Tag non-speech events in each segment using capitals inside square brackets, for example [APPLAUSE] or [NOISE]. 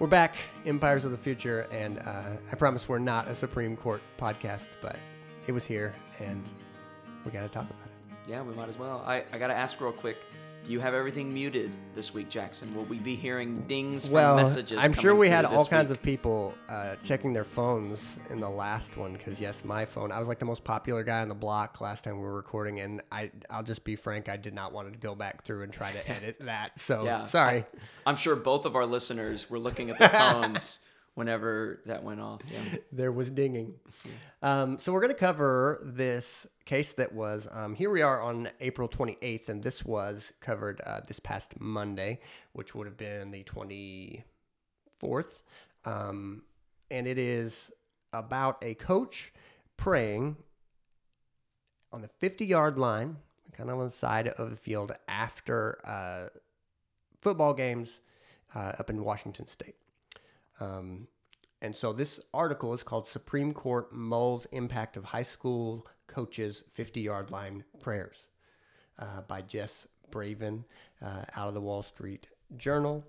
We're back, Empires of the Future, and uh, I promise we're not a Supreme Court podcast, but it was here, and we got to talk about it. Yeah, we might as well. I, I got to ask real quick. You have everything muted this week, Jackson? Will we be hearing dings from Well, messages? I'm sure we had all kinds week? of people uh, checking their phones in the last one because yes, my phone. I was like the most popular guy on the block last time we were recording, and I I'll just be frank, I did not want to go back through and try to edit that. So [LAUGHS] Yeah, sorry. I'm sure both of our listeners were looking at their [LAUGHS] phones whenever that went off. Yeah. [LAUGHS] there was dinging. Um, so we're going to cover this case that was um, here. We are on April 28th, and this was covered uh, this past Monday, which would have been the 24th. Um, and it is about a coach praying on the 50 yard line, kind of on the side of the field after uh, football games uh, up in Washington State. Um, and so this article is called Supreme Court Mulls Impact of High School Coaches 50 Yard Line Prayers uh, by Jess Bravin uh, out of the Wall Street Journal.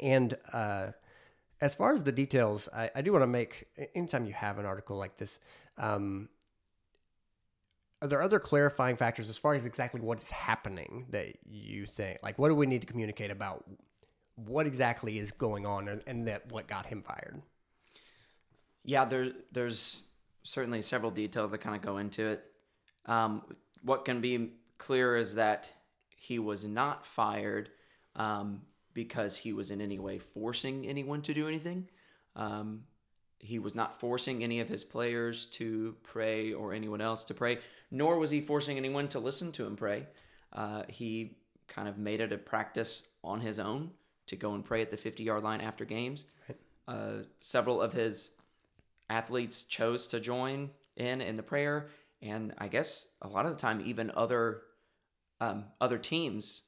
And uh, as far as the details, I, I do want to make, anytime you have an article like this, um, are there other clarifying factors as far as exactly what is happening that you think? Like, what do we need to communicate about what exactly is going on and, that what got him fired? Yeah, there, there's certainly several details that kind of go into it. Um, what can be clear is that he was not fired um, because he was in any way forcing anyone to do anything. Um, he was not forcing any of his players to pray or anyone else to pray, nor was he forcing anyone to listen to him pray. Uh, he kind of made it a practice on his own to go and pray at the 50 yard line after games. Uh, several of his athletes chose to join in in the prayer, and I guess a lot of the time, even other um, other teams,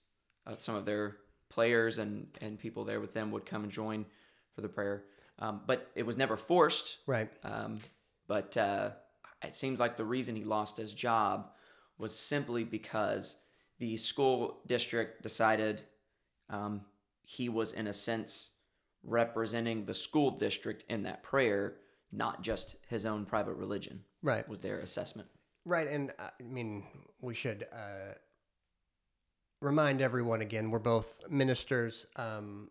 uh, some of their players and and people there with them would come and join for the prayer. Um, but it was never forced. Right. Um, but uh, it seems like the reason he lost his job was simply because the school district decided um, he was, in a sense, representing the school district in that prayer, not just his own private religion. Right. Was their assessment. Right. And uh, I mean, we should uh, remind everyone again we're both ministers. Um,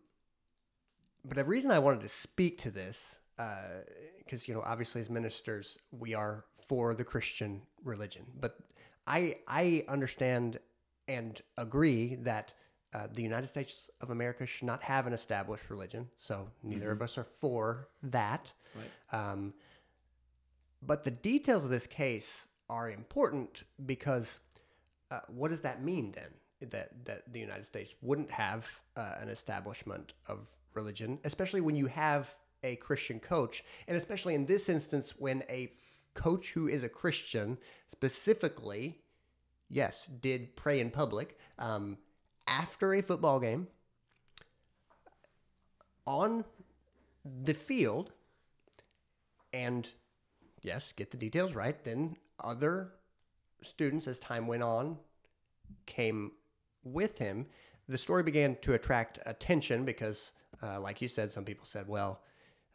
but the reason I wanted to speak to this, because, you know, obviously as ministers, we are for the Christian religion. But I, I understand and agree that uh, the United States of America should not have an established religion. So neither of us are for that. Right. Um, but the details of this case are important because uh, what does that mean then? That that the United States wouldn't have uh, an establishment of religion, especially when you have a Christian coach, and especially in this instance when a coach who is a Christian specifically, yes, did pray in public um, after a football game on the field and yes, get the details right. Then other students, as time went on, came with him. The story began to attract attention because, uh, like you said, some people said, well,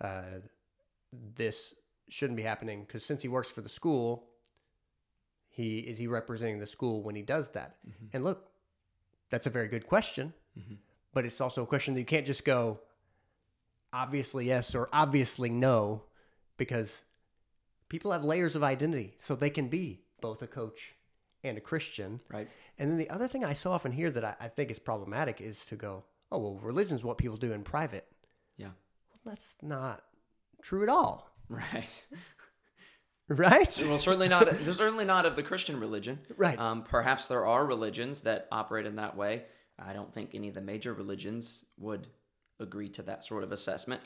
uh, this shouldn't be happening because since he works for the school, he is he representing the school when he does that? And look, that's a very good question, mm-hmm. but it's also a question that you can't just go obviously yes or obviously no because people have layers of identity so they can be both a coach and a christian Right. and then the other thing i so often hear that i, I think is problematic is to go oh well religion's what people do in private Yeah. well, that's not true at all [LAUGHS] Right. Right well, certainly not. certainly not of the Christian religion. Right. Um, perhaps there are religions that operate in that way. I don't think any of the major religions would agree to that sort of assessment.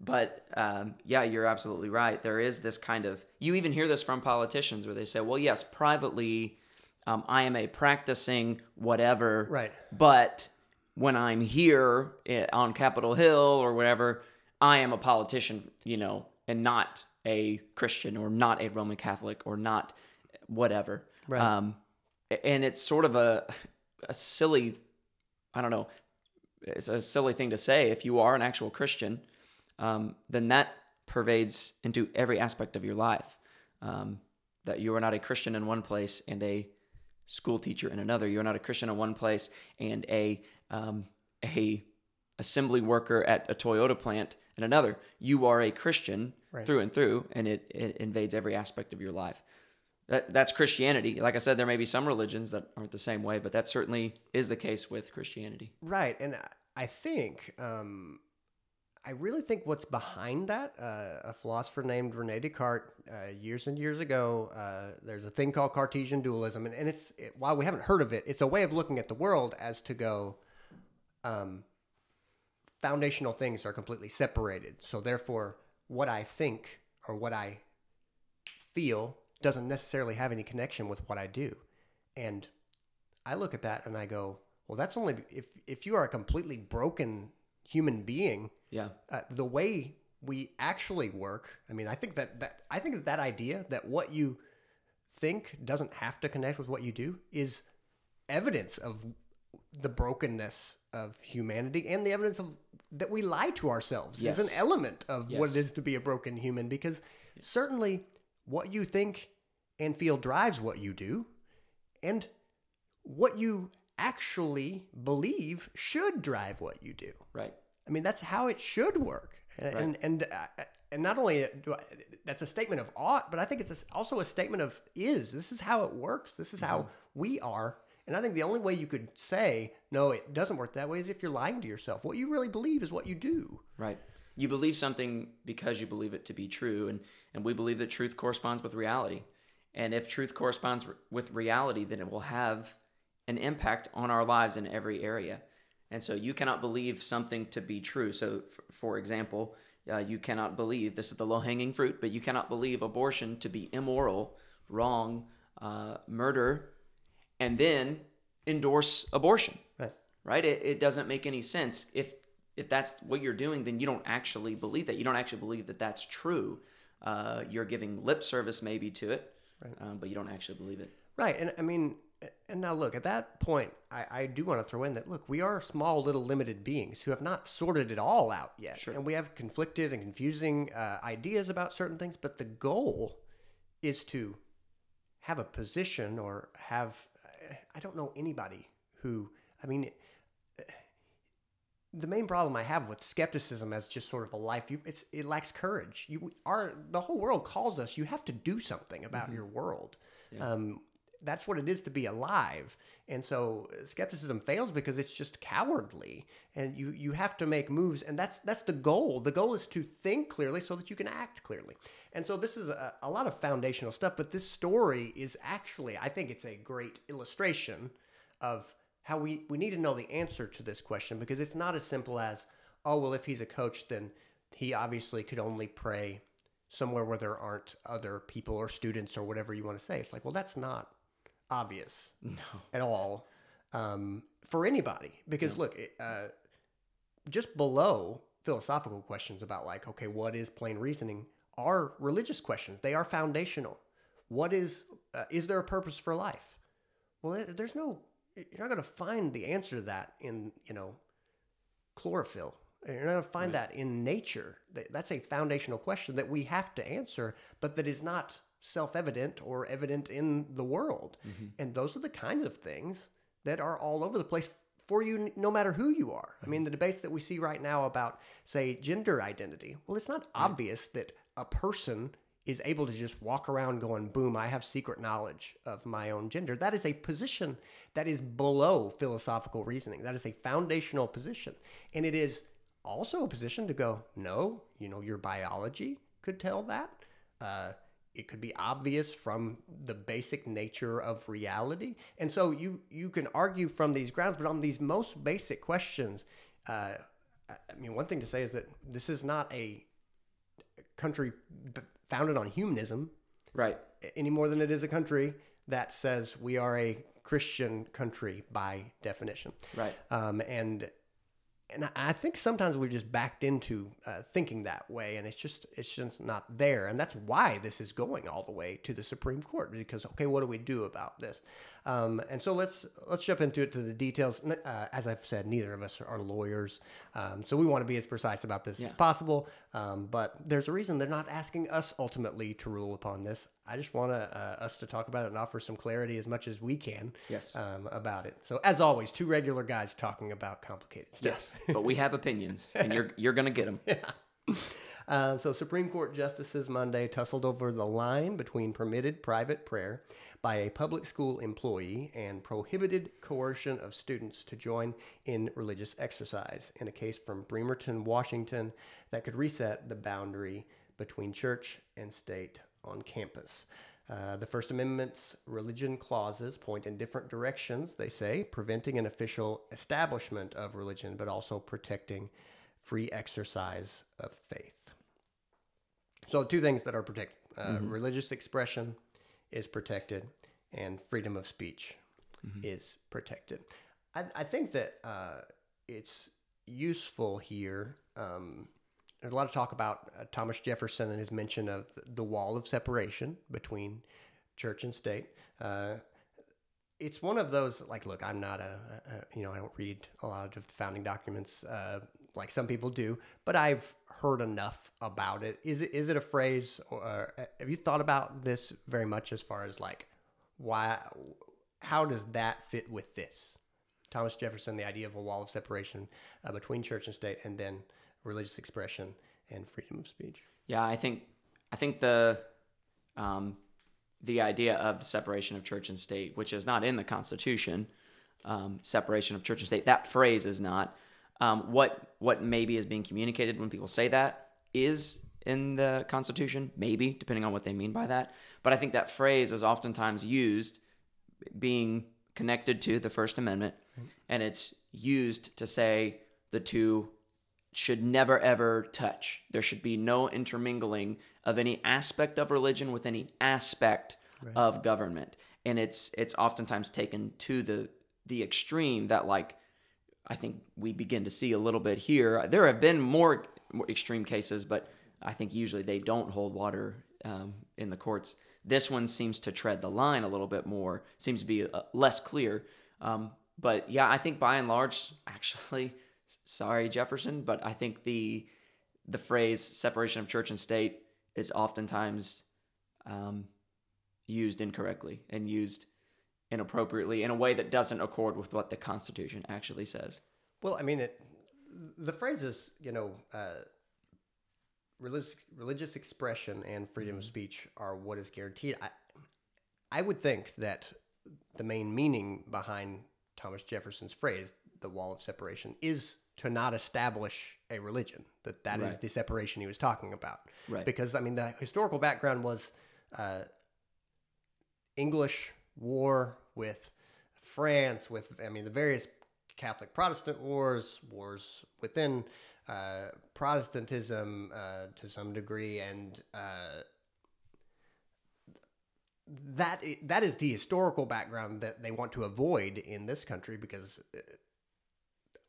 But um, yeah, you're absolutely right. There is this kind of. You even hear this from politicians where they say, "Well, yes, privately, um, I am a practicing whatever, Right. But when I'm here eh, on Capitol Hill or whatever, I am a politician, you know, and not a Christian or not a Roman Catholic or not whatever. Right. Um, and it's sort of a a silly, I don't know, it's a silly thing to say. If you are an actual Christian, um, then that pervades into every aspect of your life. Um, that you are not a Christian in one place and a school teacher in another. You are not a Christian in one place and a um, a assembly worker at a Toyota plant in another. You are a Christian Right. through and through, and it, it invades every aspect of your life. That, that's Christianity. Like I said, there may be some religions that aren't the same way, but that certainly is the case with Christianity. Right, and I- I think um, I really think what's behind that. Uh, a philosopher named Rene Descartes, uh, years and years ago, uh, there's a thing called Cartesian dualism, and, and it's it, while we haven't heard of it, it's a way of looking at the world as to go. Um, foundational things are completely separated, so therefore, what I think or what I feel doesn't necessarily have any connection with what I do, and I look at that and I go, well, that's only if if you are a completely broken human being, Yeah. uh, the way we actually work. I mean, I think that that I think that that idea that what you think doesn't have to connect with what you do is evidence of the brokenness of humanity and the evidence of that we lie to ourselves is an element of what it is to be a broken human because certainly what you think and feel drives what you do and what you actually believe should drive what you do Right. I mean, that's how it should work. And and and, uh, and not only do I, that's a statement of ought, but I think it's also a statement of is. This is how it works. This is how we are. And I think the only way you could say no, it doesn't work that way is if you're lying to yourself. What you really believe is what you do. Right. You believe something because you believe it to be true, and and we believe that truth corresponds with reality. And if truth corresponds with reality, then it will have an impact on our lives in every area. And so you cannot believe something to be true. So, for example, uh, you cannot believe this is the low hanging fruit, but you cannot believe abortion to be immoral, wrong, uh, murder, and then endorse abortion Right. right? It, it doesn't make any sense if if that's what you're doing, then you don't actually believe that. You don't actually believe that that's true. Uh, you're giving lip service maybe to it, um, but you don't actually believe it. Right. And I mean, and now look, at that point, I, I do want to throw in that, look, we are small, little, limited beings who have not sorted it all out yet. Sure. And we have conflicted and confusing uh, ideas about certain things, but the goal is to have a position or have, I don't know anybody who, I mean, the main problem I have with skepticism as just sort of a life, you it's it lacks courage. You are the whole world calls us. You have to do something about your world. Um, that's what it is to be alive. And so uh, skepticism fails because it's just cowardly. And you you have to make moves, and that's that's the goal. The goal is to think clearly so that you can act clearly. And so this is a, a lot of foundational stuff. But this story is actually, I think, it's a great illustration of how we, we need to know the answer to this question because it's not as simple as, oh, well, if he's a coach, then he obviously could only pray somewhere where there aren't other people or students or whatever you want to say. It's like, well, that's not obvious No. at all um, for anybody because look, it, uh, just below philosophical questions about like, okay, what is plain reasoning are religious questions. They are foundational. What is, uh, is there a purpose for life? Well, there's no, you're not going to find the answer to that in, you know, chlorophyll. You're not going to find that in nature. That's a foundational question that we have to answer, but that is not self evident or evident in the world. And those are the kinds of things that are all over the place for you, no matter who you are. I mean, the debates that we see right now about, say, gender identity. Well, it's not obvious that a person is able to just walk around going, boom, I have secret knowledge of my own gender. That is a position that is below philosophical reasoning. That is a foundational position. And it is also a position to go, no, you know, your biology could tell that. Uh, it could be obvious from the basic nature of reality. And so you, you can argue from these grounds, but on these most basic questions, uh, I mean, one thing to say is that this is not a country b- founded on humanism Right. any more than it is a country that says we are a Christian country by definition. Right. Um, and and I- think sometimes we've just backed into uh, thinking that way, and it's just it's just not there, and that's why this is going all the way to the Supreme Court because okay, what do we do about this? Um, and so let's let's jump into it to the details. Uh, as I've said, neither of us are lawyers, um, so we want to be as precise about this as possible. Um, but there's a reason they're not asking us ultimately to rule upon this. I just want to, uh, us to talk about it and offer some clarity as much as we can Yes. um, about it. So as always, two regular guys talking about complicated stuff. Yes, but we have opinions, and you're [LAUGHS] you're gonna get them. Uh, so, Supreme Court justices Monday tussled over the line between permitted private prayer by a public school employee and prohibited coercion of students to join in religious exercise in a case from Bremerton, Washington, that could reset the boundary between church and state on campus. Uh, the First Amendment's religion clauses point in different directions, they say, preventing an official establishment of religion, but also protecting free exercise of faith. So, two things that are protected uh, religious expression is protected, and freedom of speech is protected. I, I think that uh, it's useful here. Um, there's a lot of talk about uh, Thomas Jefferson and his mention of the wall of separation between church and state. Uh, it's one of those like look i'm not a, a you know i don't read a lot of the founding documents uh, like some people do but i've heard enough about it is it is it a phrase or uh, have you thought about this very much as far as like why how does that fit with this thomas jefferson the idea of a wall of separation uh, between church and state and then religious expression and freedom of speech Yeah, I think I think the um, the idea of the separation of church and state, which is not in the Constitution, um, separation of church and state. That phrase is not. Um, what what maybe is being communicated when people say that is in the Constitution, maybe depending on what they mean by that. But I think that phrase is oftentimes used being connected to the First Amendment, and it's used to say the two should never ever touch. There should be no intermingling of any aspect of religion with any aspect of government. And it's it's oftentimes taken to the the extreme that like I think we begin to see a little bit here. There have been more, extreme cases, but I think usually they don't hold water um, in the courts. This one seems to tread the line a little bit more. Seems to be uh, less clear. Um, but yeah, I think by and large, actually, [LAUGHS] sorry Jefferson, but I think the the phrase separation of church and state is oftentimes um, used incorrectly and used inappropriately in a way that doesn't accord with what the Constitution actually says. Well, I mean, it, the phrases, you know, uh, religious religious expression and freedom of speech are what is guaranteed. I, I would think that the main meaning behind Thomas Jefferson's phrase, "the wall of separation," is to not establish a religion. That that is Right. the separation he was talking about. Right. Because I mean, the historical background was uh, English war with France, with I mean the various Catholic Protestant wars, wars within uh, Protestantism uh, to some degree, and uh, that that is the historical background that they want to avoid in this country because. uh,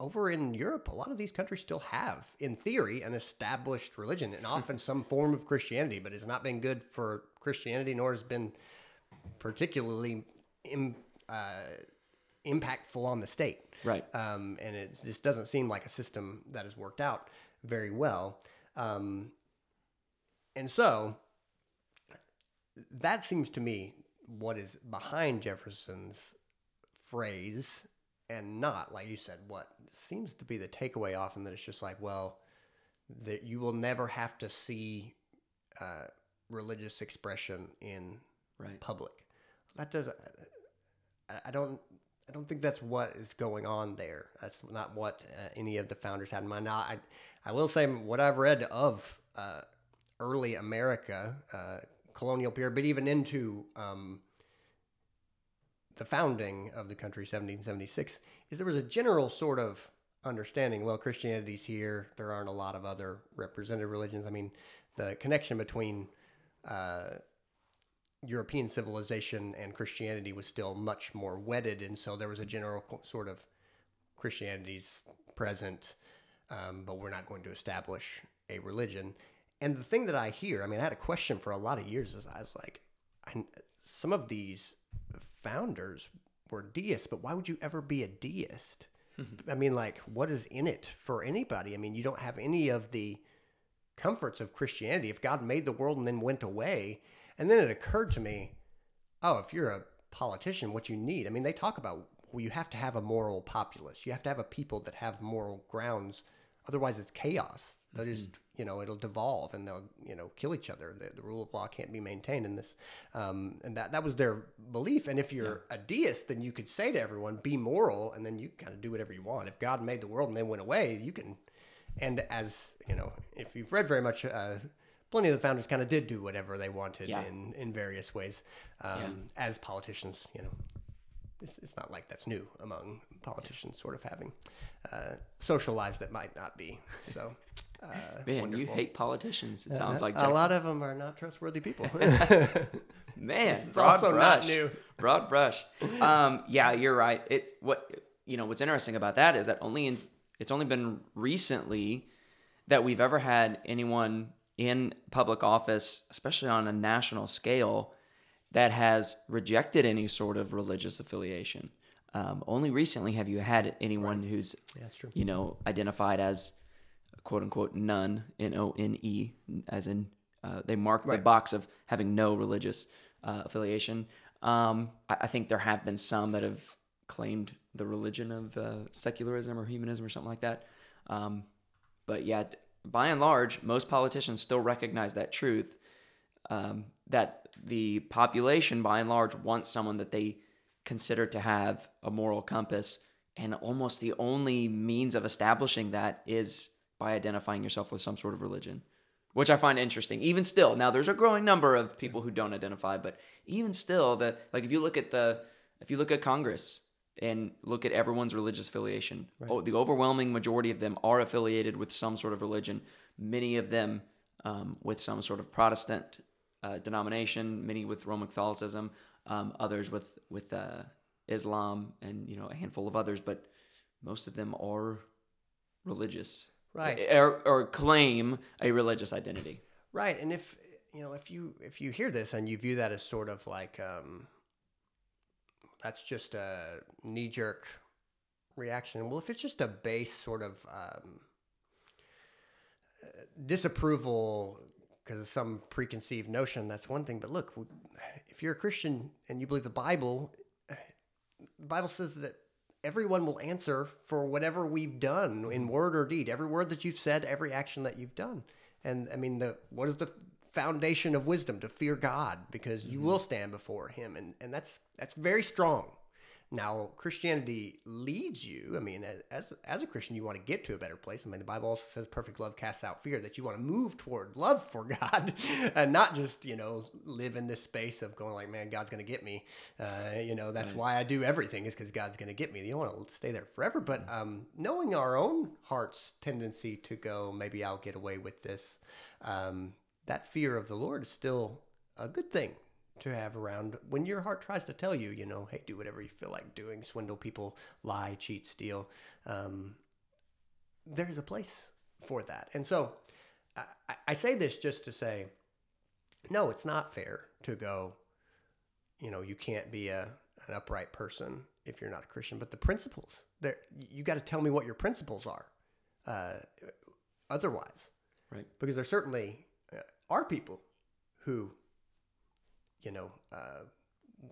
Over in Europe, a lot of these countries still have, in theory, an established religion and often some form of Christianity, but it's not been good for Christianity, nor has been particularly Im, uh, impactful on the state. Right. Um, and it just doesn't seem like a system that has worked out very well. Um, and so that seems to me what is behind Jefferson's phrase and not, like you said, what seems to be the takeaway often that it's just like, well, that you will never have to see uh, religious expression in Right. public. That doesn't. I- I don't. I don't think that's what is going on there. That's not what uh, any of the founders had in mind. Now, I, I will say what I've read of uh, early America, uh, colonial period, but even into um, the founding of the country, 1776, is there was a general sort of understanding. Well, Christianity's here. There aren't a lot of other represented religions. I mean, the connection between uh, European civilization and Christianity was still much more wedded, and so there was a general sort of Christianity's present, um, but we're not going to establish a religion. And the thing that I hear, I mean, I had a question for a lot of years. Is I was like, I, some of these founders were deists, but why would you ever be a deist? [LAUGHS] I mean, like, what is in it for anybody? I mean, you don't have any of the comforts of Christianity. If God made the world and then went away, and then it occurred to me, oh, if you're a politician, what you need, I mean, they talk about well, you have to have a moral populace. You have to have a people that have moral grounds. Otherwise, it's chaos. They'll just, you know, it'll devolve and they'll, you know, kill each other. The, the rule of law can't be maintained in this. Um, and that, that was their belief. And if you're a deist, then you could say to everyone, be moral, and then you kind of do whatever you want. If God made the world and then went away, you can. And as, you know, if you've read very much, uh, plenty of the founders kind of did do whatever they wanted Yeah. in, in various ways. Um, As politicians, you know, it's, it's not like that's new among politicians, sort of having uh, social lives that might not be so. Uh, [LAUGHS] Man, you hate politicians. It sounds like a lot of them are not trustworthy people. [LAUGHS] [LAUGHS] Man, This also brush. not new. Broad brush. Um, yeah, you're right. It what you know what's interesting about that is that only in it's only been recently that we've ever had anyone in public office, especially on a national scale, that has rejected any sort of religious affiliation. Um, only recently have you had anyone who's Yeah, you know identified as quote unquote none n o n e as in uh, they mark the box of having no religious uh, affiliation. Um, I, I think there have been some that have claimed the religion of uh, secularism or humanism or something like that. Um, but yeah, by and large, most politicians still recognize that truth um, that the population, by and large, wants someone that they consider to have a moral compass. And almost the only means of establishing that is by identifying yourself with some sort of religion, which I find interesting. Even still, now there's a growing number of people who don't identify, but even still, the like if you look at the if you look at Congress and look at everyone's religious affiliation, oh, the overwhelming majority of them are affiliated with some sort of religion. Many of them um, with some sort of Protestant uh, denomination, many with Roman Catholicism, um, others with with uh, Islam, and you know a handful of others. But most of them are religious, Right. Or, or claim a religious identity. Right, and if you know if you if you hear this and you view that as sort of like um, that's just a knee jerk reaction. Well, if it's just a base sort of um, disapproval because of some preconceived notion, that's one thing. But look, if you're a Christian and you believe the Bible, the Bible says that everyone will answer for whatever we've done in word or deed. Every word that you've said, every action that you've done. And I mean, the what is the foundation of wisdom? To fear God, because you will stand before Him, and and that's that's very strong. Now, Christianity leads you. I mean, as as a Christian, you want to get to a better place. I mean, the Bible also says, "Perfect love casts out fear." That you want to move toward love for God, [LAUGHS] and not just you know live in this space of going like, "Man, God's going to get me." Uh, you know, that's why I do everything is because God's going to get me. You don't want to stay there forever, but um, knowing our own heart's tendency to go, maybe I'll get away with this. Um, that fear of the Lord is still a good thing to have around when your heart tries to tell you, you know, hey, do whatever you feel like doing, swindle people, lie, cheat, steal. Um, there's a place for that. And so I, I- say this just to say, no, it's not fair to go, you know, you can't be a, an upright person if you're not a Christian, but the principles, there, you got to tell me what your principles are. Uh, otherwise, Right. because there's certainly are people who, you know, uh,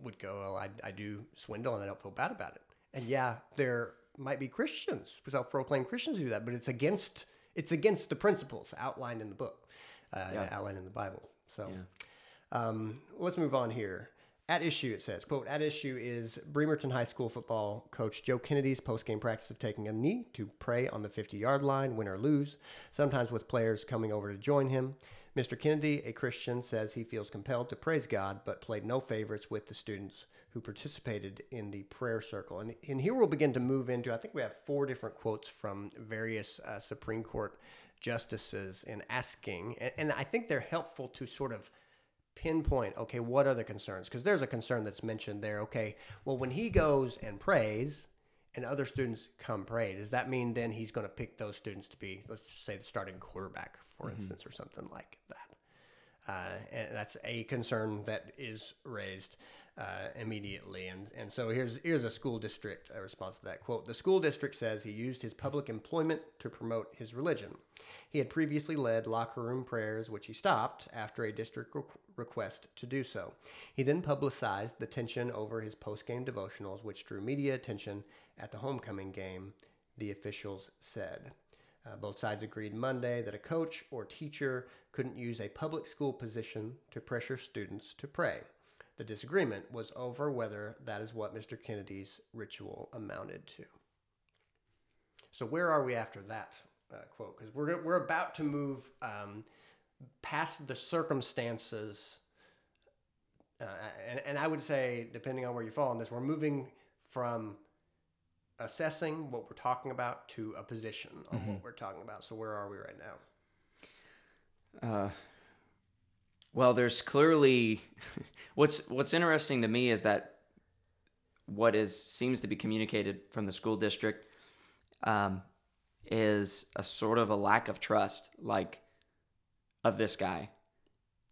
would go, "Well, I, I do swindle and I don't feel bad about it." And yeah, there might be Christians, self-proclaimed Christians who do that, but it's against it's against the principles outlined in the book, uh, Yeah. outlined in the Bible. So, Yeah. um, let's move on here. At issue, it says, quote, at issue is Bremerton High School football coach Joe Kennedy's post-game practice of taking a knee to pray on the 50-yard line, win or lose, sometimes with players coming over to join him. Mr. Kennedy, a Christian, says he feels compelled to praise God, but played no favorites with the students who participated in the prayer circle. And, and here we'll begin to move into, I think we have four different quotes from various uh, Supreme Court justices in asking, and, and I think they're helpful to sort of pinpoint okay what are the concerns because there's a concern that's mentioned there okay well when he goes and prays and other students come pray, does that mean then he's going to pick those students to be, let's just say, the starting quarterback, for Mm-hmm. instance, or something like that? Uh, and that's a concern that is raised uh, immediately. And, and so here's, here's a school district response to that quote. The school district says he used his public employment to promote his religion. He had previously led locker room prayers, which he stopped after a district requ- request to do so. He then publicized the tension over his post game devotionals, which drew media attention at the homecoming game, the officials said. Uh, both sides agreed Monday that a coach or teacher couldn't use a public school position to pressure students to pray. The disagreement was over whether that is what Mr. Kennedy's ritual amounted to. So, where are we after that uh, quote? Because we're, we're about to move um, past the circumstances. Uh, and, and I would say, depending on where you fall on this, we're moving from assessing what we're talking about to a position on what we're talking about. So, where are we right now? Uh, well, there's clearly [LAUGHS] what's what's interesting to me is that what is seems to be communicated from the school district um, is a sort of a lack of trust, like of this guy.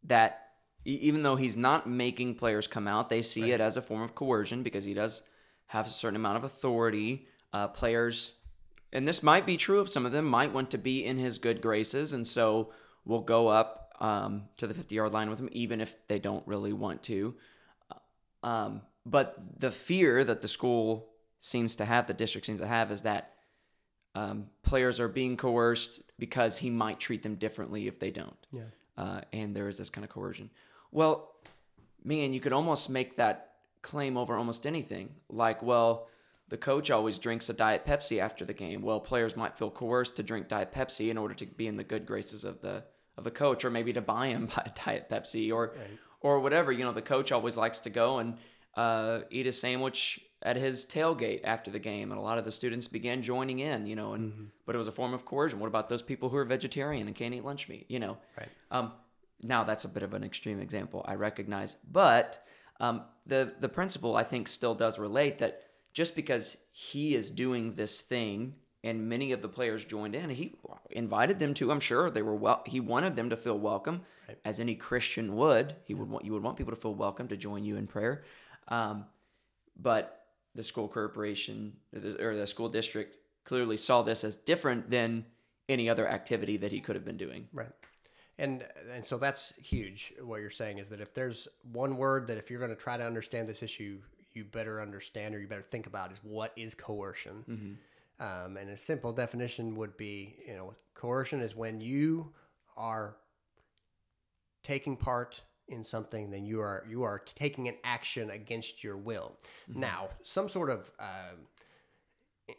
That even though he's not making players come out, they see it as a form of coercion because he does have a certain amount of authority. Uh, players, and this might be true of some of them, might want to be in his good graces, and so will go up um, to the 50 yard line with him, even if they don't really want to. Um, but the fear that the school seems to have, the district seems to have, is that um, players are being coerced because he might treat them differently if they don't. Yeah. Uh, and there is this kind of coercion. Well, man, you could almost make that claim over almost anything. Like, well, the coach always drinks a Diet Pepsi after the game. Well, players might feel coerced to drink Diet Pepsi in order to be in the good graces of the of the coach, or maybe to buy him [LAUGHS] a Diet Pepsi, or or whatever. You know, the coach always likes to go and uh, eat a sandwich at his tailgate after the game, and a lot of the students began joining in. You know, and but it was a form of coercion. What about those people who are vegetarian and can't eat lunch meat? You know, Right. um, now that's a bit of an extreme example, I recognize, but um, the the principle I think still does relate that just because he is doing this thing and many of the players joined in, he invited them to. I'm sure they were well. He wanted them to feel welcome, as any Christian would. He would want you would want people to feel welcome to join you in prayer, um, but the school corporation or the, or the school district clearly saw this as different than any other activity that he could have been doing. Right. And and so that's huge. What you're saying is that if there's one word that if you're going to try to understand this issue, you better understand or you better think about is what is coercion. Um, and a simple definition would be, you know, coercion is when you are taking part in something, then you are you are taking an action against your will. Now, some sort of um,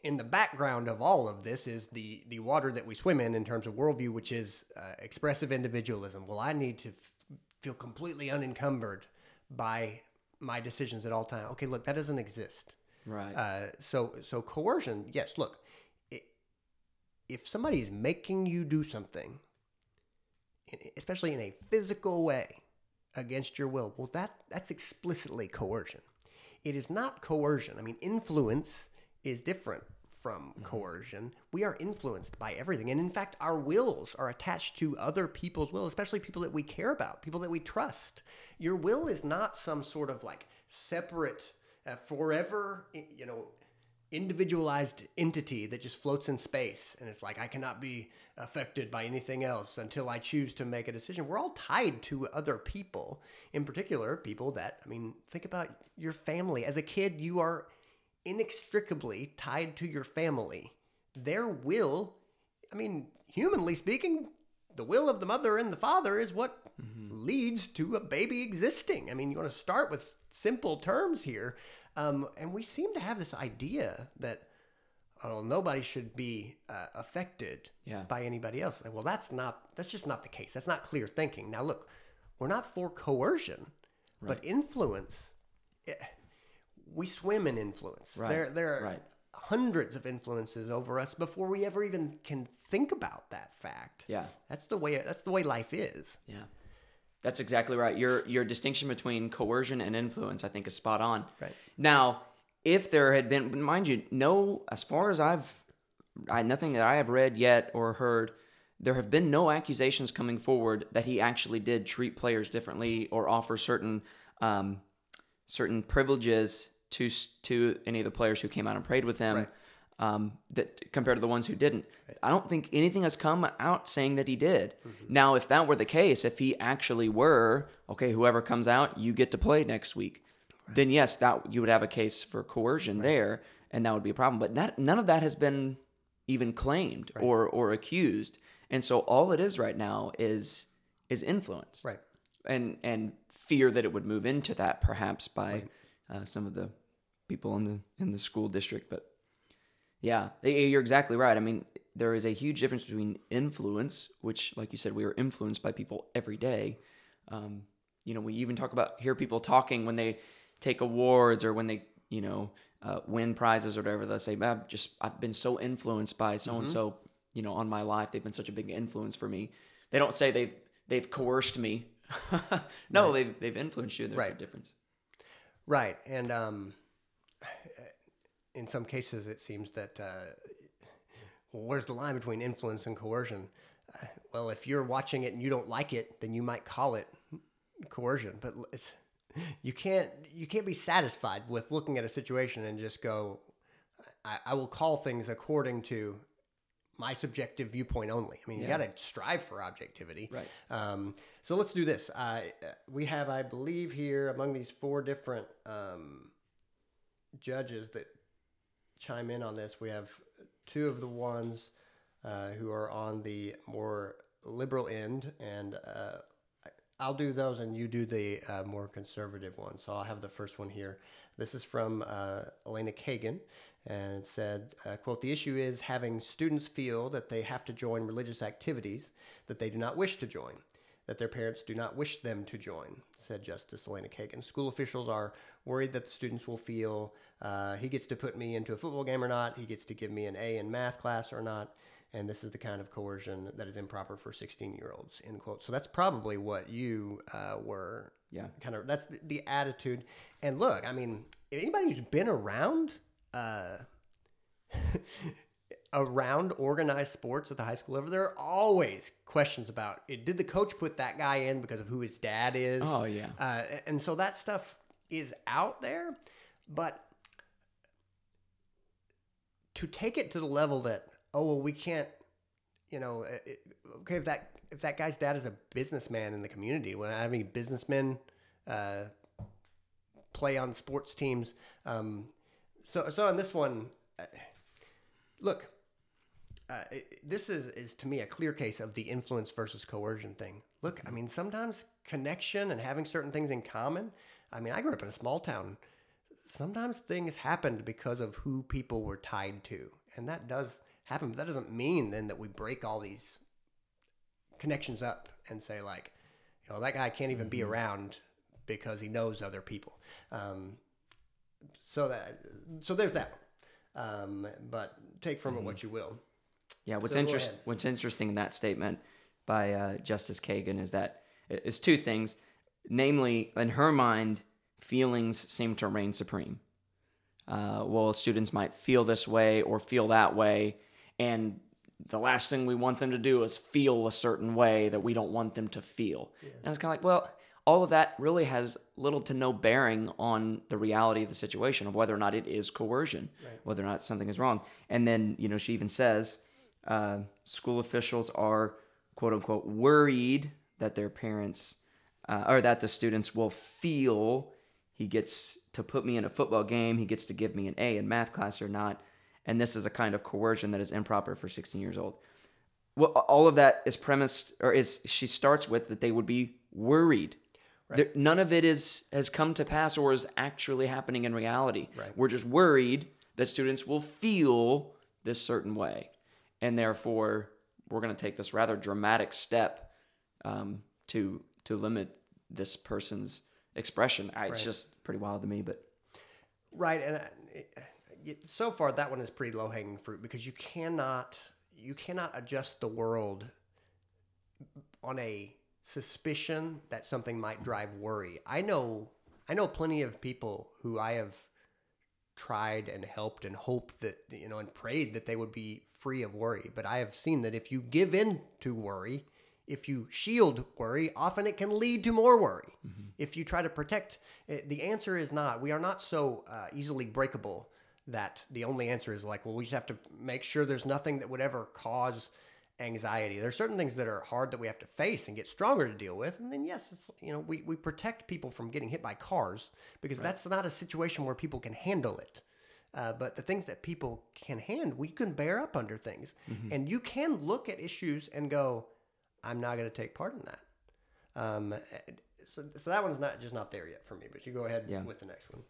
in the background of all of this is the the water that we swim in in terms of worldview, which is uh, expressive individualism. Well, I need to f- feel completely unencumbered by my decisions at all time. Okay, look, that doesn't exist. Right. Uh, so so coercion, yes. Look, i if somebody is making you do something, especially in a physical way, against your will, well, that that's explicitly coercion. It is not coercion. I mean, influence is different from coercion. We are influenced by everything, and in fact, our wills are attached to other people's will, especially people that we care about, people that we trust. Your will is not some sort of like separate, uh, forever, you know, individualized entity that just floats in space and it's like I cannot be affected by anything else until I choose to make a decision. We're all tied to other people, in particular, people that I mean, think about your family. As a kid, you are inextricably tied to your family. Their will, I mean, humanly speaking, the will of the mother and the father is what leads to a baby existing. I mean, you want to start with simple terms here. Um, and we seem to have this idea that oh, nobody should be uh, affected Yeah. by anybody else. Well, that's not. That's just not the case. That's not clear thinking. Now, look, we're not for coercion, but influence. eh, we swim in influence. Right, There, there are right. hundreds of influences over us before we ever even can think about that fact. Yeah. That's the way. That's the way life is. Yeah. That's exactly right. Your your distinction between coercion and influence, I think, is spot on. Right. Now, if there had been, mind you, no, as far as I've, I, nothing that I have read yet or heard, there have been no accusations coming forward that he actually did treat players differently or offer certain um, certain privileges to to any of the players who came out and prayed with him. Right. Um, that compared to the ones who didn't, I don't think anything has come out saying that he did. Mm-hmm. Now, if that were the case, if he actually were okay, whoever comes out, you get to play next week, then yes, that you would have a case for coercion there, and that would be a problem. But that none of that has been even claimed or or accused, and so all it is right now is is influence, Right. and and fear that it would move into that perhaps by uh, some of the people in the in the school district. But yeah, you're exactly right. I mean, there is a huge difference between influence, which, like you said, we are influenced by people every day. Um, you know, we even talk about hear people talking when they take awards or when they you know uh, win prizes or whatever. They'll say, "I've just I've been so influenced by so and so." You know, on my life, they've been such a big influence for me. They don't say they've they've coerced me. [LAUGHS] no, they've they've influenced you. There's a difference. Right, and um, in some cases, it seems that uh, where's the line between influence and coercion? Uh, well, if you're watching it and you don't like it, then you might call it coercion. But it's, you can't you can't be satisfied with looking at a situation and just go, I, I will call things according to my subjective viewpoint only. I mean, you got to strive for objectivity. Right. Um, so let's do this. Uh, we have, I believe, here among these four different um, judges that chime in on this, we have two of the ones uh, who are on the more liberal end, and uh, I- I'll do those, and you do the uh, more conservative one. So I'll have the first one here. This is from uh, Elena Kagan, and said, uh, "quote The issue is having students feel that they have to join religious activities that they do not wish to join." That their parents do not wish them to join, said Justice Elena Kagan. School officials are worried that the students will feel uh, he gets to put me into a football game or not, he gets to give me an A in math class or not, and this is the kind of coercion that is improper for 16 year olds, end quote. So that's probably what you uh, were Yeah. kind of, that's the, the attitude. And look, I mean, if anybody who's been around, uh, [LAUGHS] around organized sports at the high school level, there are always questions about it. Did the coach put that guy in because of who his dad is? Oh, yeah. Uh, and so that stuff is out there, but to take it to the level that oh well we can't, you know, it, it- okay if that if that guy's dad is a businessman in the community, when having businessmen uh, play on sports teams, um, so so on this one, uh, look, uh, it- this is, is to me a clear case of the influence versus coercion thing. Look, I mean, sometimes connection and having certain things in common. I mean, I grew up in a small town. Sometimes things happened because of who people were tied to, and that does happen. But that doesn't mean then that we break all these connections up and say like, you know, that guy can't even be around because he knows other people. Um, so that so there's that. Um, but take from it what you will. Yeah, what's So go interest, what's interesting in that statement by uh, Justice Kagan is that it's two things, namely, in her mind, feelings seem to reign supreme. Uh, well, students might feel this way or feel that way, and the last thing we want them to do is feel a certain way that we don't want them to feel. And it's kind of like, well, all of that really has little to no bearing on the reality of the situation of whether or not it is coercion, whether or not something is wrong. And then, you know, she even says uh, school officials are quote unquote worried that their parents uh, or that the students will feel he gets to put me in a football game, he gets to give me an A in math class or not. And this is a kind of coercion that is improper for 16 years old. Well, all of that is premised, or is she starts with that they would be worried. There, none of it is has come to pass or is actually happening in reality. Right. We're just worried that students will feel this certain way, and therefore we're going to take this rather dramatic step um, to to limit this person's expression. I, It's just pretty wild to me, but Right, and uh, it- so far that one is pretty low hanging fruit because you cannot you cannot adjust the world on a suspicion that something might drive worry. I know I know plenty of people who I have tried and helped and hoped that you know and prayed that they would be free of worry. But I have seen that if you give in to worry, if you shield worry, often it can lead to more worry. If you try to protect, eh, the answer is not. We are not so uh, easily breakable that the only answer is like, well, we just have to make sure there's nothing that would ever cause anxiety. There are certain things that are hard that we have to face and get stronger to deal with. And then, yes, it's, you know, we, we protect people from getting hit by cars because that's not a situation where people can handle it. Uh, but the things that people can handle, we can bear up under things. And you can look at issues and go, I'm not going to take part in that. Um, so, so that one's not just not there yet for me, but you go ahead Yeah. with the next one.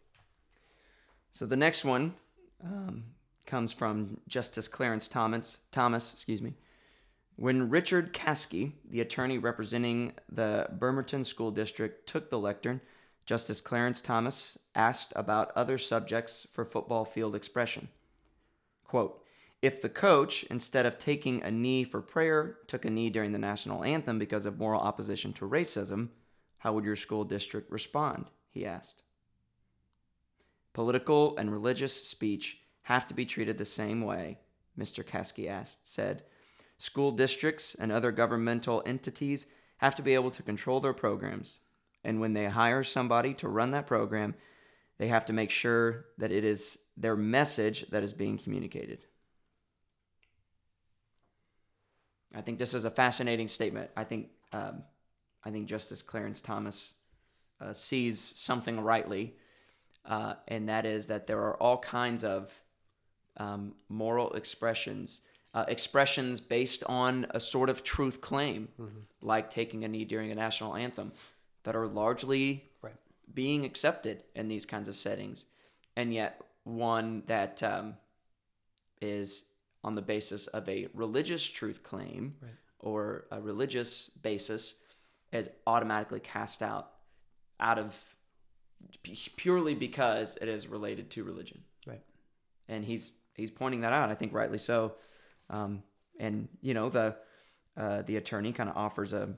So the next one um, comes from Justice Clarence Thomas. Thomas, excuse me. When Richard Katskee, the attorney representing the Bremerton School District, took the lectern, Justice Clarence Thomas asked about other subjects for football field expression. Quote, if the coach, instead of taking a knee for prayer, took a knee during the national anthem because of moral opposition to racism, how would your school district respond? He asked. Political and religious speech have to be treated the same way, Mr. Katskee asked, said. School districts and other governmental entities have to be able to control their programs. And when they hire somebody to run that program, they have to make sure that it is their message that is being communicated. I think this is a fascinating statement. I think um, I think Justice Clarence Thomas uh, sees something rightly, uh, and that is that there are all kinds of um, moral expressions, uh, expressions based on a sort of truth claim, like taking a knee during a national anthem, that are largely Right. being accepted in these kinds of settings, and yet one that um, is on the basis of a religious truth claim Right. or a religious basis is automatically cast out out of purely because it is related to religion Right. and he's he's pointing that out i think rightly so um, and you know the uh, the attorney kind of offers a,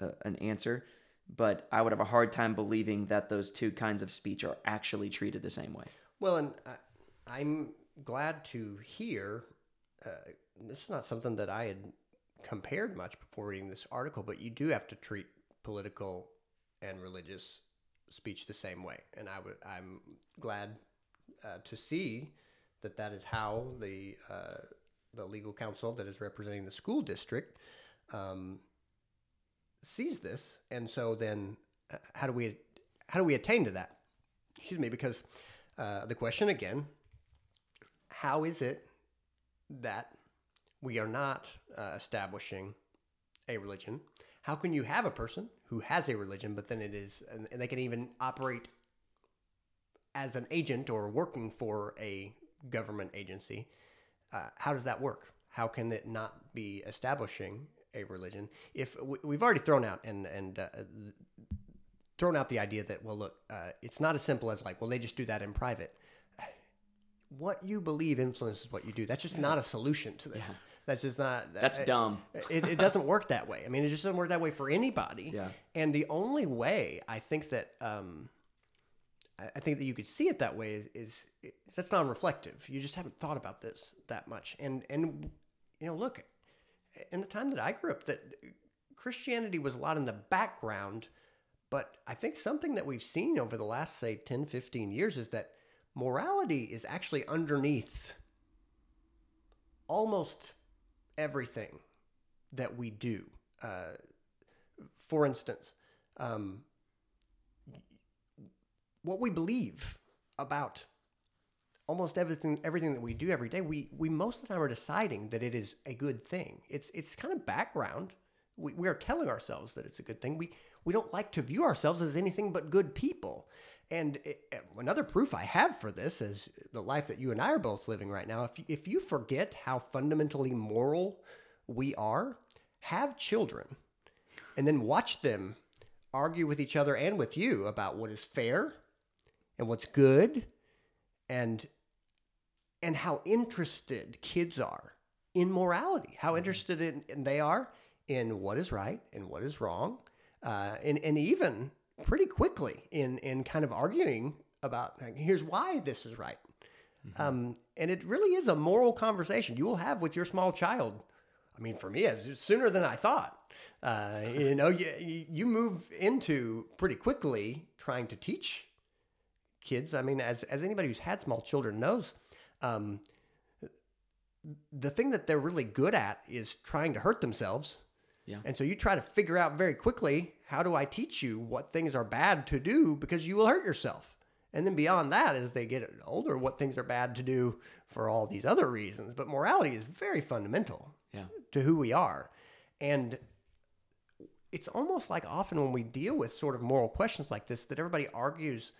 a an answer but i would have a hard time believing that those two kinds of speech are actually treated the same way Well, and I, I'm glad to hear. Uh, this is not something that I had compared much before reading this article, but you do have to treat political and religious speech the same way, and I would. I'm glad uh, to see that that is how the uh, the legal counsel that is representing the school district um, sees this, and so then uh, how do we how do we attain to that? Excuse me, because uh, the question again: How is it that we are not uh, establishing a religion? How can you have a person who has a religion, but then it is, and, and they can even operate as an agent or working for a government agency? Uh, how does that work? How can it not be establishing a religion? If we, we've already thrown out and and uh, thrown out the idea that well, look, uh, it's not as simple as like, well, they just do that in private. What you believe influences what you do. That's just not a solution to this. That's just not. that's uh, dumb it, it doesn't work that way. I mean, it just doesn't work that way for anybody. Yeah. And the only way I think that um, I, I think that you could see it that way is, is, is that's non-reflective. You just haven't thought about this that much. And and you know, look, in the time that I grew up, that Christianity was a lot in the background. But I think something that we've seen over the last, say, 10, 15 years is that morality is actually underneath almost everything that we do. Uh, for instance, um, what we believe about almost everything everything that we do every day, we we most of the time are deciding that it is a good thing. It's it's kind of background. We, we are telling ourselves that it's a good thing. We we don't like to view ourselves as anything but good people. And it, another proof I have for this is the life that you and I are both living right now. If if you forget how fundamentally moral we are, have children, and then watch them argue with each other and with you about what is fair and what's good and and how interested kids are in morality how interested in, in they are in what is right and what is wrong uh, and, and even pretty quickly in, in kind of arguing about like, here's why this is right. Um, and it really is a moral conversation you will have with your small child. I mean, for me, it's sooner than I thought. Uh, you know, you, you you move into pretty quickly trying to teach kids. I mean, as as anybody who's had small children knows, um, the thing that they're really good at is trying to hurt themselves. Yeah. And so you try to figure out very quickly how do I teach you what things are bad to do because you will hurt yourself. And then beyond that, as they get older, what things are bad to do for all these other reasons. But morality is very fundamental Yeah. to who we are. And it's almost like often when we deal with sort of moral questions like this, that everybody argues,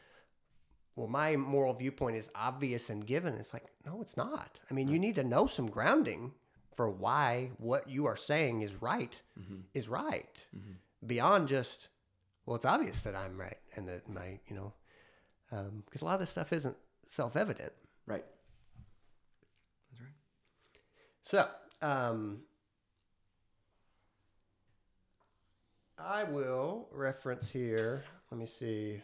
well, my moral viewpoint is obvious and given. It's like, no, it's not. I mean, you need to know some grounding for why what you are saying is right mm-hmm. is right mm-hmm. beyond just, well, it's obvious that I'm right and that my, you know, um, because a lot of this stuff isn't self evident. Right. That's right. So, um, I will reference here. Let me see.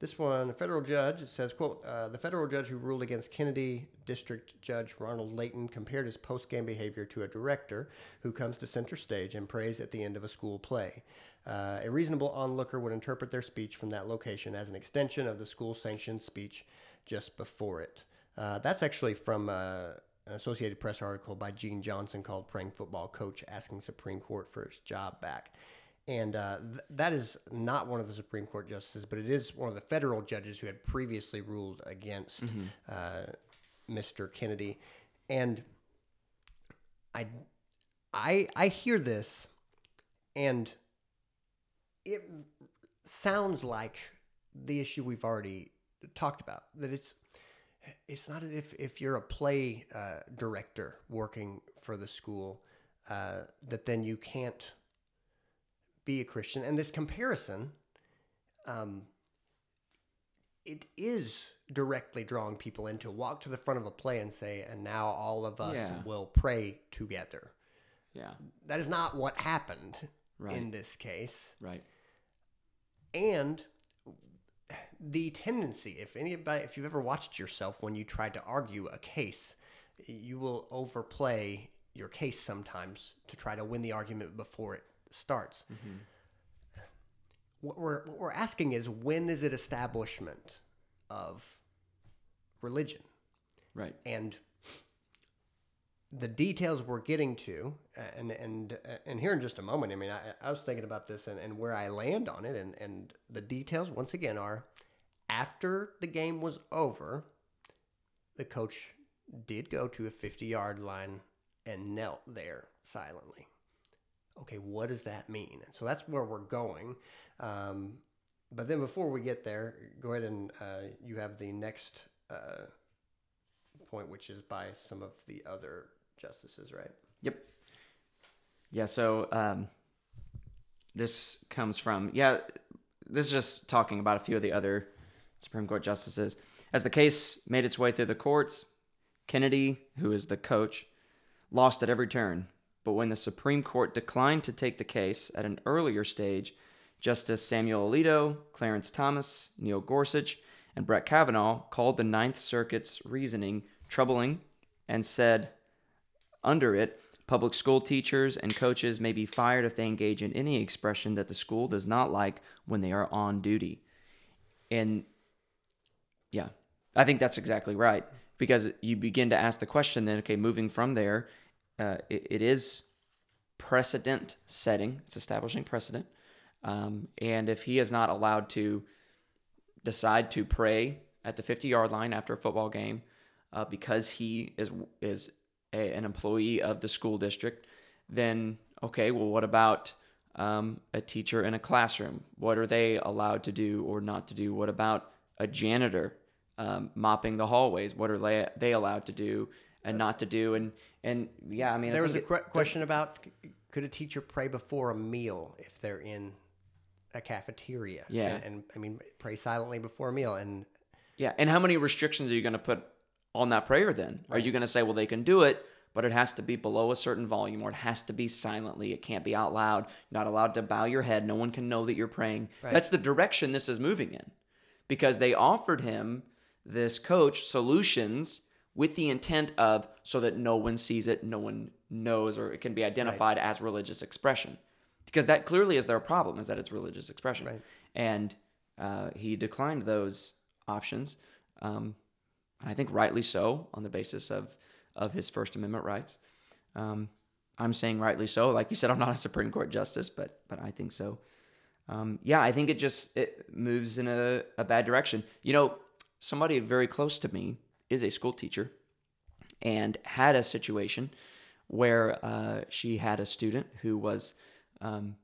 This one, a federal judge, it says, quote, uh, the federal judge who ruled against Kennedy District Judge Ronald Leighton compared his post-game behavior to a director who comes to center stage and prays at the end of a school play. Uh, a reasonable onlooker would interpret their speech from that location as an extension of the school-sanctioned speech just before it. Uh, that's actually from uh, an Associated Press article by Gene Johnson called "Praying Football Coach Asking Supreme Court for His Job Back." And uh, th- that is not one of the Supreme Court justices, but it is one of the federal judges who had previously ruled against uh, Mr. Kennedy. And I, I, I hear this, and it sounds like the issue we've already talked about. That it's it's not as if if you're a play uh, director working for the school uh, that then you can't be a Christian. And this comparison, um, it is directly drawing people in to walk to the front of a play and say, "And now all of us Yeah. will pray together." Yeah. That is not what happened Right. in this case. Right. and the tendency if anybody if you've ever watched yourself when you tried to argue a case you will overplay your case sometimes to try to win the argument before it starts. What we're what we're asking is when is it establishment of religion? Right. and the details we're getting to and and and here in just a moment i mean i, I was thinking about this and, and where i land on it and and the details once again are after the game was over the coach did go to a 50 yard line and knelt there silently okay what does that mean and so that's where we're going um, but then before we get there go ahead and uh, you have the next uh, point, which is by some of the other justices, right? Yep. Yeah. So um, this comes from yeah. This is just talking about a few of the other Supreme Court justices. As the case made its way through the courts, Kennedy, who is the coach, lost at every turn. But when the Supreme Court declined to take the case at an earlier stage, Justice Samuel Alito, Clarence Thomas, Neil Gorsuch, and Brett Kavanaugh called the Ninth Circuit's reasoning troubling and said, under it, public school teachers and coaches may be fired if they engage in any expression that the school does not like when they are on duty. And yeah, I think that's exactly right because you begin to ask the question then, okay, moving from there, uh, it, it is precedent setting, it's establishing precedent. Um, and if he is not allowed to decide to pray at the 50 yard line after a football game uh, because he is is a, an employee of the school district, then okay, well, what about um, a teacher in a classroom? What are they allowed to do or not to do? What about a janitor um, mopping the hallways? What are they, they allowed to do and not to do? And and yeah, I mean, I There was a it- question about could a teacher pray before a meal if they're in a cafeteria? Yeah. And, and I mean, pray silently before a meal. And Yeah, and how many restrictions are you going to put on that prayer then? Are you going to say, well, they can do it, but it has to be below a certain volume or it has to be silently. It can't be out loud. You're not allowed to bow your head. No one can know that you're praying. Right. That's the direction this is moving in because they offered him, this coach, solutions with the intent of so that no one sees it, no one knows, or it can be identified as religious expression. Because that clearly is their problem, is that it's religious expression. Right. And uh, he declined those options. Um, and I think rightly so on the basis of of his First Amendment rights. Um, I'm saying rightly so. Like you said, I'm not a Supreme Court justice, but but I think so. Um, yeah, I think it just it moves in a, a bad direction. You know, somebody very close to me is a school teacher and had a situation where uh, she had a student who was um,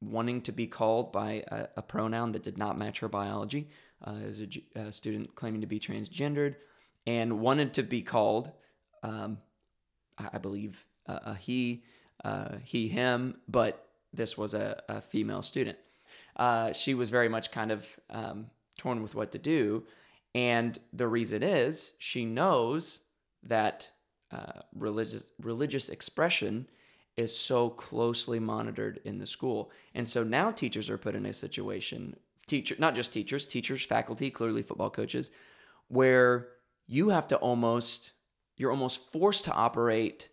wanting to be called by a, a, pronoun that did not match her biology. Uh, it was a, a, student claiming to be transgendered and wanted to be called, um, I, I, believe, uh, a he, uh, he, him, but this was a, a female student. Uh, she was very much kind of um, torn with what to do. And the reason is she knows that uh, religious religious expression is so closely monitored in the school, and so now teachers are put in a situation, teacher not just teachers, teachers, faculty, clearly football coaches, where you have to almost you're almost forced to operate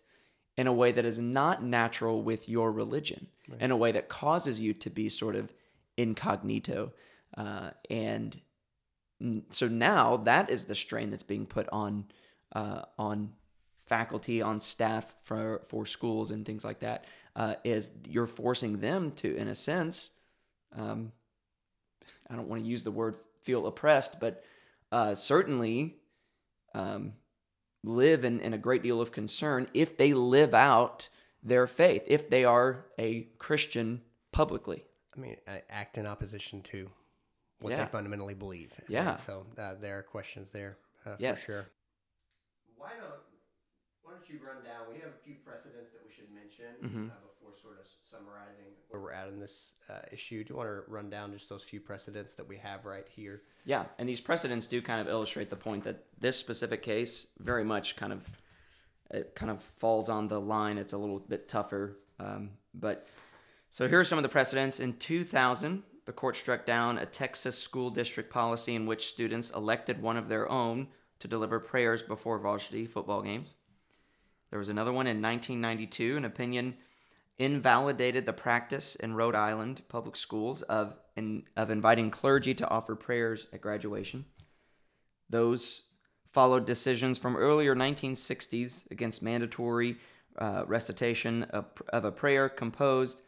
in a way that is not natural with your religion, right. in a way that causes you to be sort of incognito, uh, and so now that is the strain that's being put on uh, on faculty, on staff for for schools and things like that. Uh, is you're forcing them to, in a sense, um, I don't want to use the word feel oppressed, but uh, certainly um, live in, in a great deal of concern if they live out their faith, if they are a Christian publicly. I mean, act in opposition to what Yeah. they fundamentally believe. And Yeah. so uh, there are questions there uh, Yes. for sure. Why don't Why don't you run down? We have a few precedents that we should mention Mhm. uh, before sort of summarizing where we're at in this uh, issue. Do you want to run down just those few precedents that we have right here? Yeah, and these precedents do kind of illustrate the point that this specific case very much kind of it kind of falls on the line. It's a little bit tougher, um, but so here are some of the precedents. In 2000, the court struck down a Texas school district policy in which students elected one of their own to deliver prayers before varsity football games. There was another one in 1992. An opinion invalidated the practice in Rhode Island public schools of in, of inviting clergy to offer prayers at graduation. Those followed decisions from earlier 1960s against mandatory uh, recitation of, of a prayer composed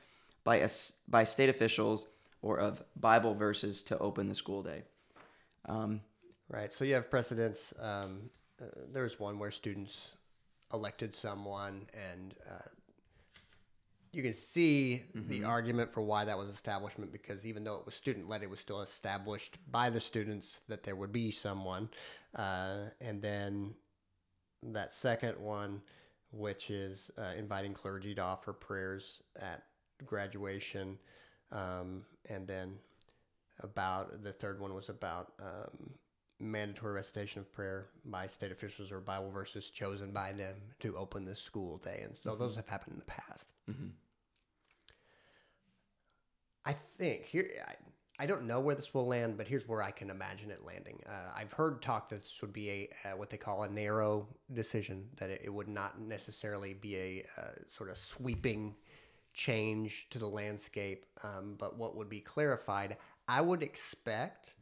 by a, by state officials or of Bible verses to open the school day. Um, Right. So you have precedents. Um, uh, there's one where students elected someone, and uh, you can see the argument for why that was establishment because even though it was student led, it was still established by the students that there would be someone. Uh, and then that second one, which is uh, inviting clergy to offer prayers at graduation. Um, and then about the third one was about um, mandatory recitation of prayer by state officials or Bible verses chosen by them to open the school day. And so those have happened in the past. mhm. I think here, I, I don't know where this will land, but here's where I can imagine it landing. Uh, I've heard talk that this would be a uh, what they call a narrow decision, that it, it would not necessarily be a uh, sort of sweeping change to the landscape, um, but what would be clarified. I would expect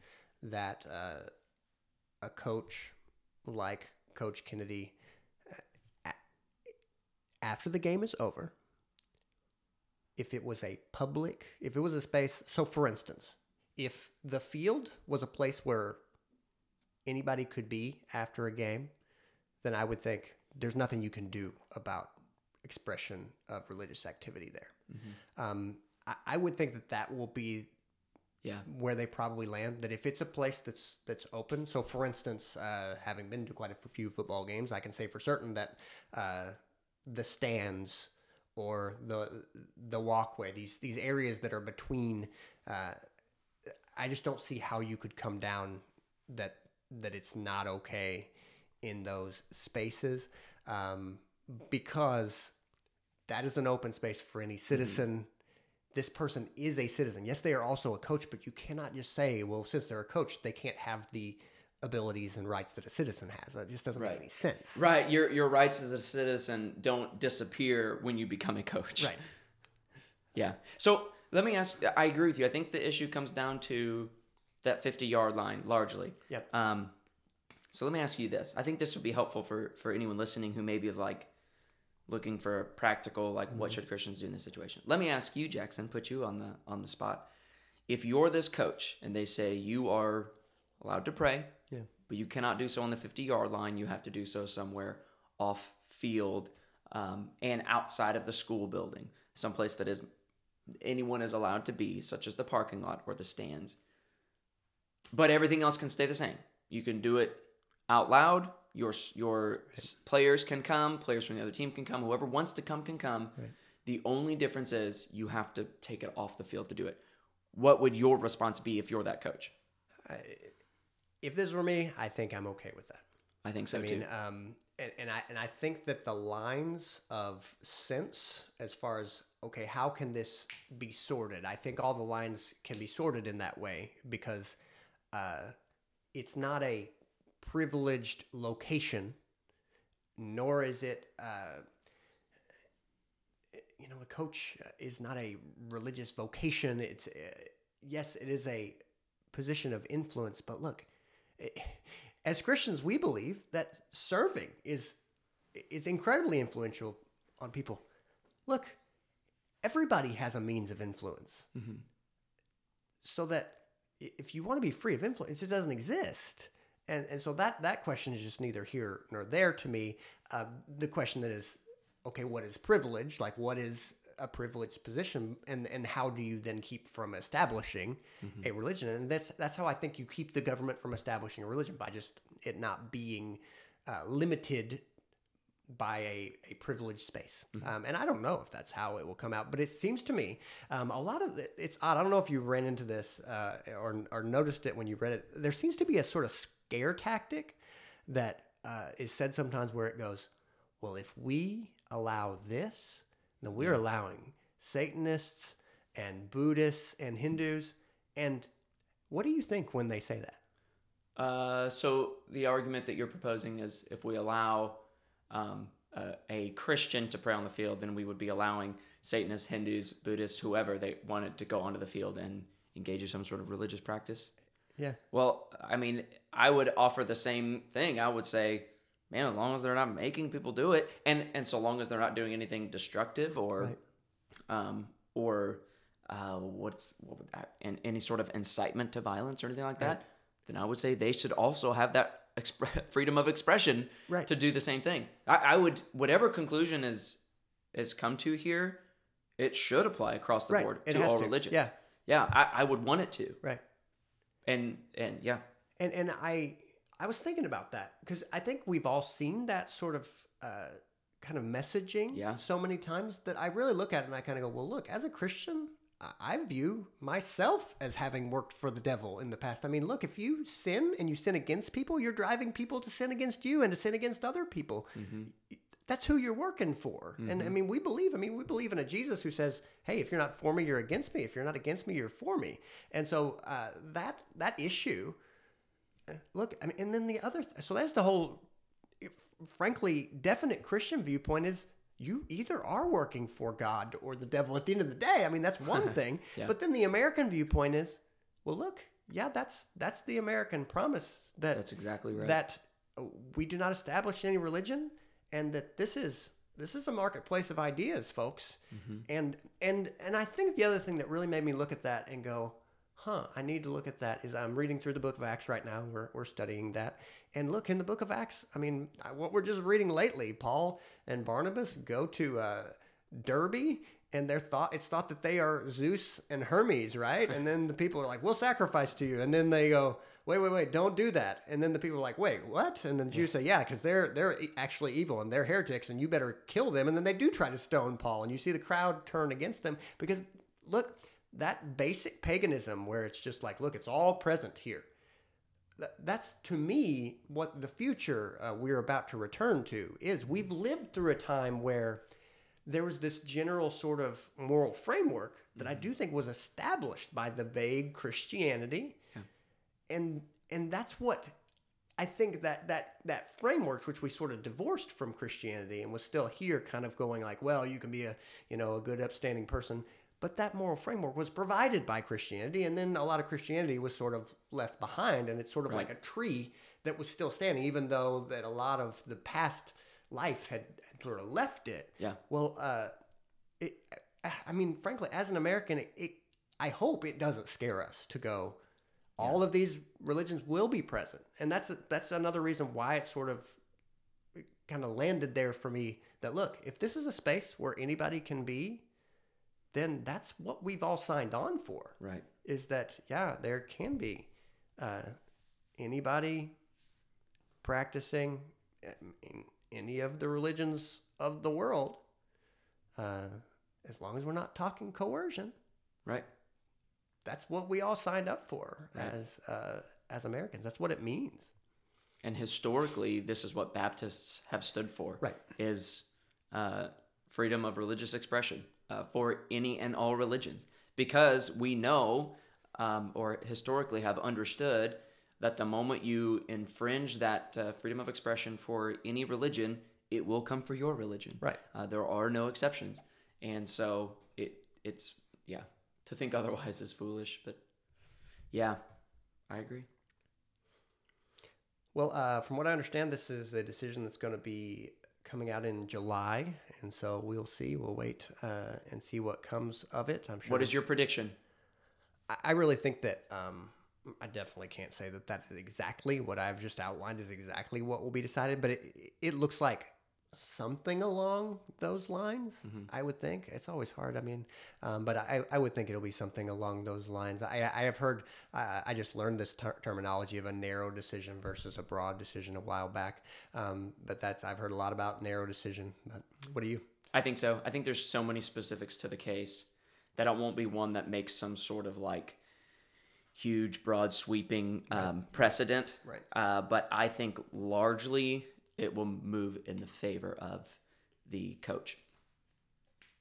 that uh, a coach like Coach Kennedy, uh, after the game is over, if it was a public, if it was a space, so for instance, if the field was a place where anybody could be after a game, then I would think there's nothing you can do about expression of religious activity there. Um, I, I would think that that will be Yeah. where they probably land. That if it's a place that's that's open, so for instance, uh, having been to quite a few football games, I can say for certain that uh, the stands or the the walkway, these these areas that are between, uh, I just don't see how you could come down that that it's not okay in those spaces. Um, because that is an open space for any citizen. This person is a citizen. Yes, they are also a coach, but you cannot just say, well, since they're a coach, they can't have the abilities and rights that a citizen has. That just doesn't Right. make any sense. Right. Your your rights as a citizen don't disappear when you become a coach. Right. [LAUGHS] Yeah. So let me ask. I agree with you. I think the issue comes down to that 50 yard line largely. Yep. Um, so let me ask you this. I think this would be helpful for for anyone listening who maybe is like looking for practical like what should Christians do in this situation. Let me ask you, Jackson. Put you on the on the spot. If you're this coach and they say you are allowed to pray, Yeah. but you cannot do so on the 50 yard line, you have to do so somewhere off field um, and outside of the school building, someplace that is anyone is allowed to be, such as the parking lot or the stands. But everything else can stay the same. You can do it out loud. Your your s players can come. Players from the other team can come. Whoever wants to come can come. Right. The only difference is you have to take it off the field to do it. What would your response be if you're that coach? If this were me, I think I'm okay with that. I think so I mean, too. um, and, and I and I think that the lines of sense, as far as okay, how can this be sorted? I think all the lines can be sorted in that way because uh, it's not a privileged location, nor is it. Uh, you know, a coach is not a religious vocation. It's uh, yes, it is a position of influence, but look, eh, as Christians, we believe that serving is is incredibly influential on people. Look, everybody has a means of influence, so that if you want to be free of influence, it doesn't exist. And and so that that question is just neither here nor there to me. Uh, the question that is, okay, what is privilege? Like, what is a privileged position, and and how do you then keep from establishing a religion? And that's that's how I think you keep the government from establishing a religion by just it not being uh, limited by a, a privileged space. Um, and I don't know if that's how it will come out, but it seems to me um, a lot of the, it's odd. I don't know if you ran into this uh, or, or noticed it when you read it. There seems to be a sort of scare tactic that uh, is said sometimes where it goes, well, if we allow this, then we're allowing Satanists and Buddhists and Hindus. And what do you think when they say that? Uh, so the argument that you're proposing is if we allow um, a, a Christian to pray on the field, then we would be allowing Satanists, Hindus, Buddhists, whoever they wanted to go onto the field and engage in some sort of religious practice. Yeah. Well, I mean, I would offer the same thing. I would say, man, as long as they're not making people do it, and and so long as they're not doing anything destructive or, Right. um, or uh, what's what would that, and any sort of incitement to violence or anything like that, then I would say they should also have that expre- [LAUGHS] freedom of expression Right. to do the same thing. I, I would whatever conclusion is is come to here, it should apply across the Right. board It to all to. religions. Yeah. yeah, I, I would want it to, Right. And and yeah. And and I I was thinking about that because I think we've all seen that sort of uh, kind of messaging Yeah. so many times that I really look at it and I kind of go, well, look, as a Christian, I- I view myself as having worked for the devil in the past. I mean, look, if you sin and you sin against people, you're driving people to sin against you and to sin against other people. That's who you're working for. And I mean, we believe, I mean, we believe in a Jesus who says, hey, if you're not for me, you're against me. If you're not against me, you're for me. And so uh, that that issue, look, I mean, and then the other, th- so that's the whole, frankly, definite Christian viewpoint is you either are working for God or the devil at the end of the day. I mean, that's one [LAUGHS] thing. Yeah. But then the American viewpoint is, well, look, yeah, that's that's the American promise that That's exactly right. that uh, we do not establish any religion and that this is this is a marketplace of ideas folks. Mm-hmm. and and and i think the other thing that really made me look at that and go huh i need to look at that is i'm reading through the book of acts right now. We're, we're studying that. And look in the book of acts i mean what we're just reading lately paul and barnabas go to uh, Derbe and they're thought it's thought that they are zeus and hermes right? And then the people are like we'll sacrifice to you. And then they go wait, wait, wait, don't do that. And then the people are like, wait, what? And then the Jews say, yeah, because they're they're actually evil and they're heretics, and you better kill them. And then they do try to stone Paul, and you see the crowd turn against them because look, that basic paganism where it's just like, look, it's all present here. that's to me what the future uh, we're about to return to is. We've lived through a time where there was this general sort of moral framework that I do think was established by the vague Christianity, and and that's what I think that that that framework, which we sort of divorced from Christianity and was still here, kind of going like, well, you can be a you know a good upstanding person, but that moral framework was provided by Christianity, and then a lot of Christianity was sort of left behind, and it's sort of like a tree that was still standing, even though that a lot of the past life had, had sort of left it. Yeah. Well, uh, it, I mean, frankly, as an American, it, it I hope it doesn't scare us to go. All of these religions will be present, and that's that's another reason why it sort of kind of landed there for me. That look, if this is a space where anybody can be, then that's what we've all signed on for. Right. Is that yeah, there can be uh, anybody practicing in any of the religions of the world, uh, as long as we're not talking coercion. Right. That's what we all signed up for Right. as uh, as Americans. That's what it means. And historically, this is what Baptists have stood for. Right. Is uh, freedom of religious expression uh, for any and all religions. Because we know, um, or historically have understood, that the moment you infringe that uh, freedom of expression for any religion, it will come for your religion. Right. Uh, there are no exceptions. And so it it's, yeah, to think [LAUGHS] otherwise is foolish. But yeah, I agree. Well, uh, from what I understand, this is a decision that's going to be coming out in July, and so we'll see. We'll wait uh, and see what comes of it. I'm sure. What is your prediction? I- I really think that um, I definitely can't say that that is exactly what I've just outlined is exactly what will be decided, but it it looks like something along those lines. I would think it's always hard. I mean, um, but I, I would think it'll be something along those lines. I I have heard I I just learned this ter- terminology of a narrow decision versus a broad decision a while back. Um, but that's I've heard a lot about narrow decision. But what do you? I think so. I think there's so many specifics to the case that it won't be one that makes some sort of like huge, broad, sweeping um, precedent. Right. Uh, but I think largely it will move in the favor of the coach.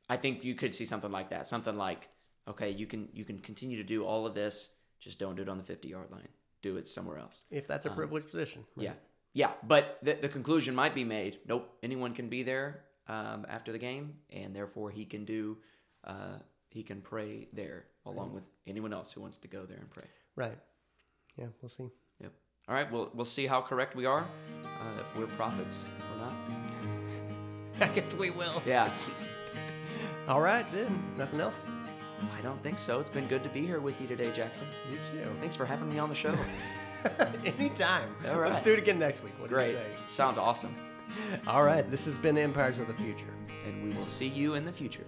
I think you could see something like that. Something like, okay, you can you can continue to do all of this, just don't do it on the 50 yard line. Do it somewhere else. If that's a privileged position, right? Yeah. Yeah. But the, the conclusion might be made nope, anyone can be there um, after the game, and therefore he can do, uh, he can pray there along with anyone else who wants to go there and pray. right. Yeah, we'll see. Yep. All right. Well, we'll see how correct we are, uh, if we're prophets or not. [LAUGHS] I guess we will. Yeah. [LAUGHS] All right, then. Nothing else. I don't think so. It's been good to be here with you today, Jackson. You too. Thanks for having me on the show. [LAUGHS] Anytime. All right. Let's do it again next week. What do you Great. say? Sounds awesome. All right. This has been Empires of the Future. And we will see you in the future.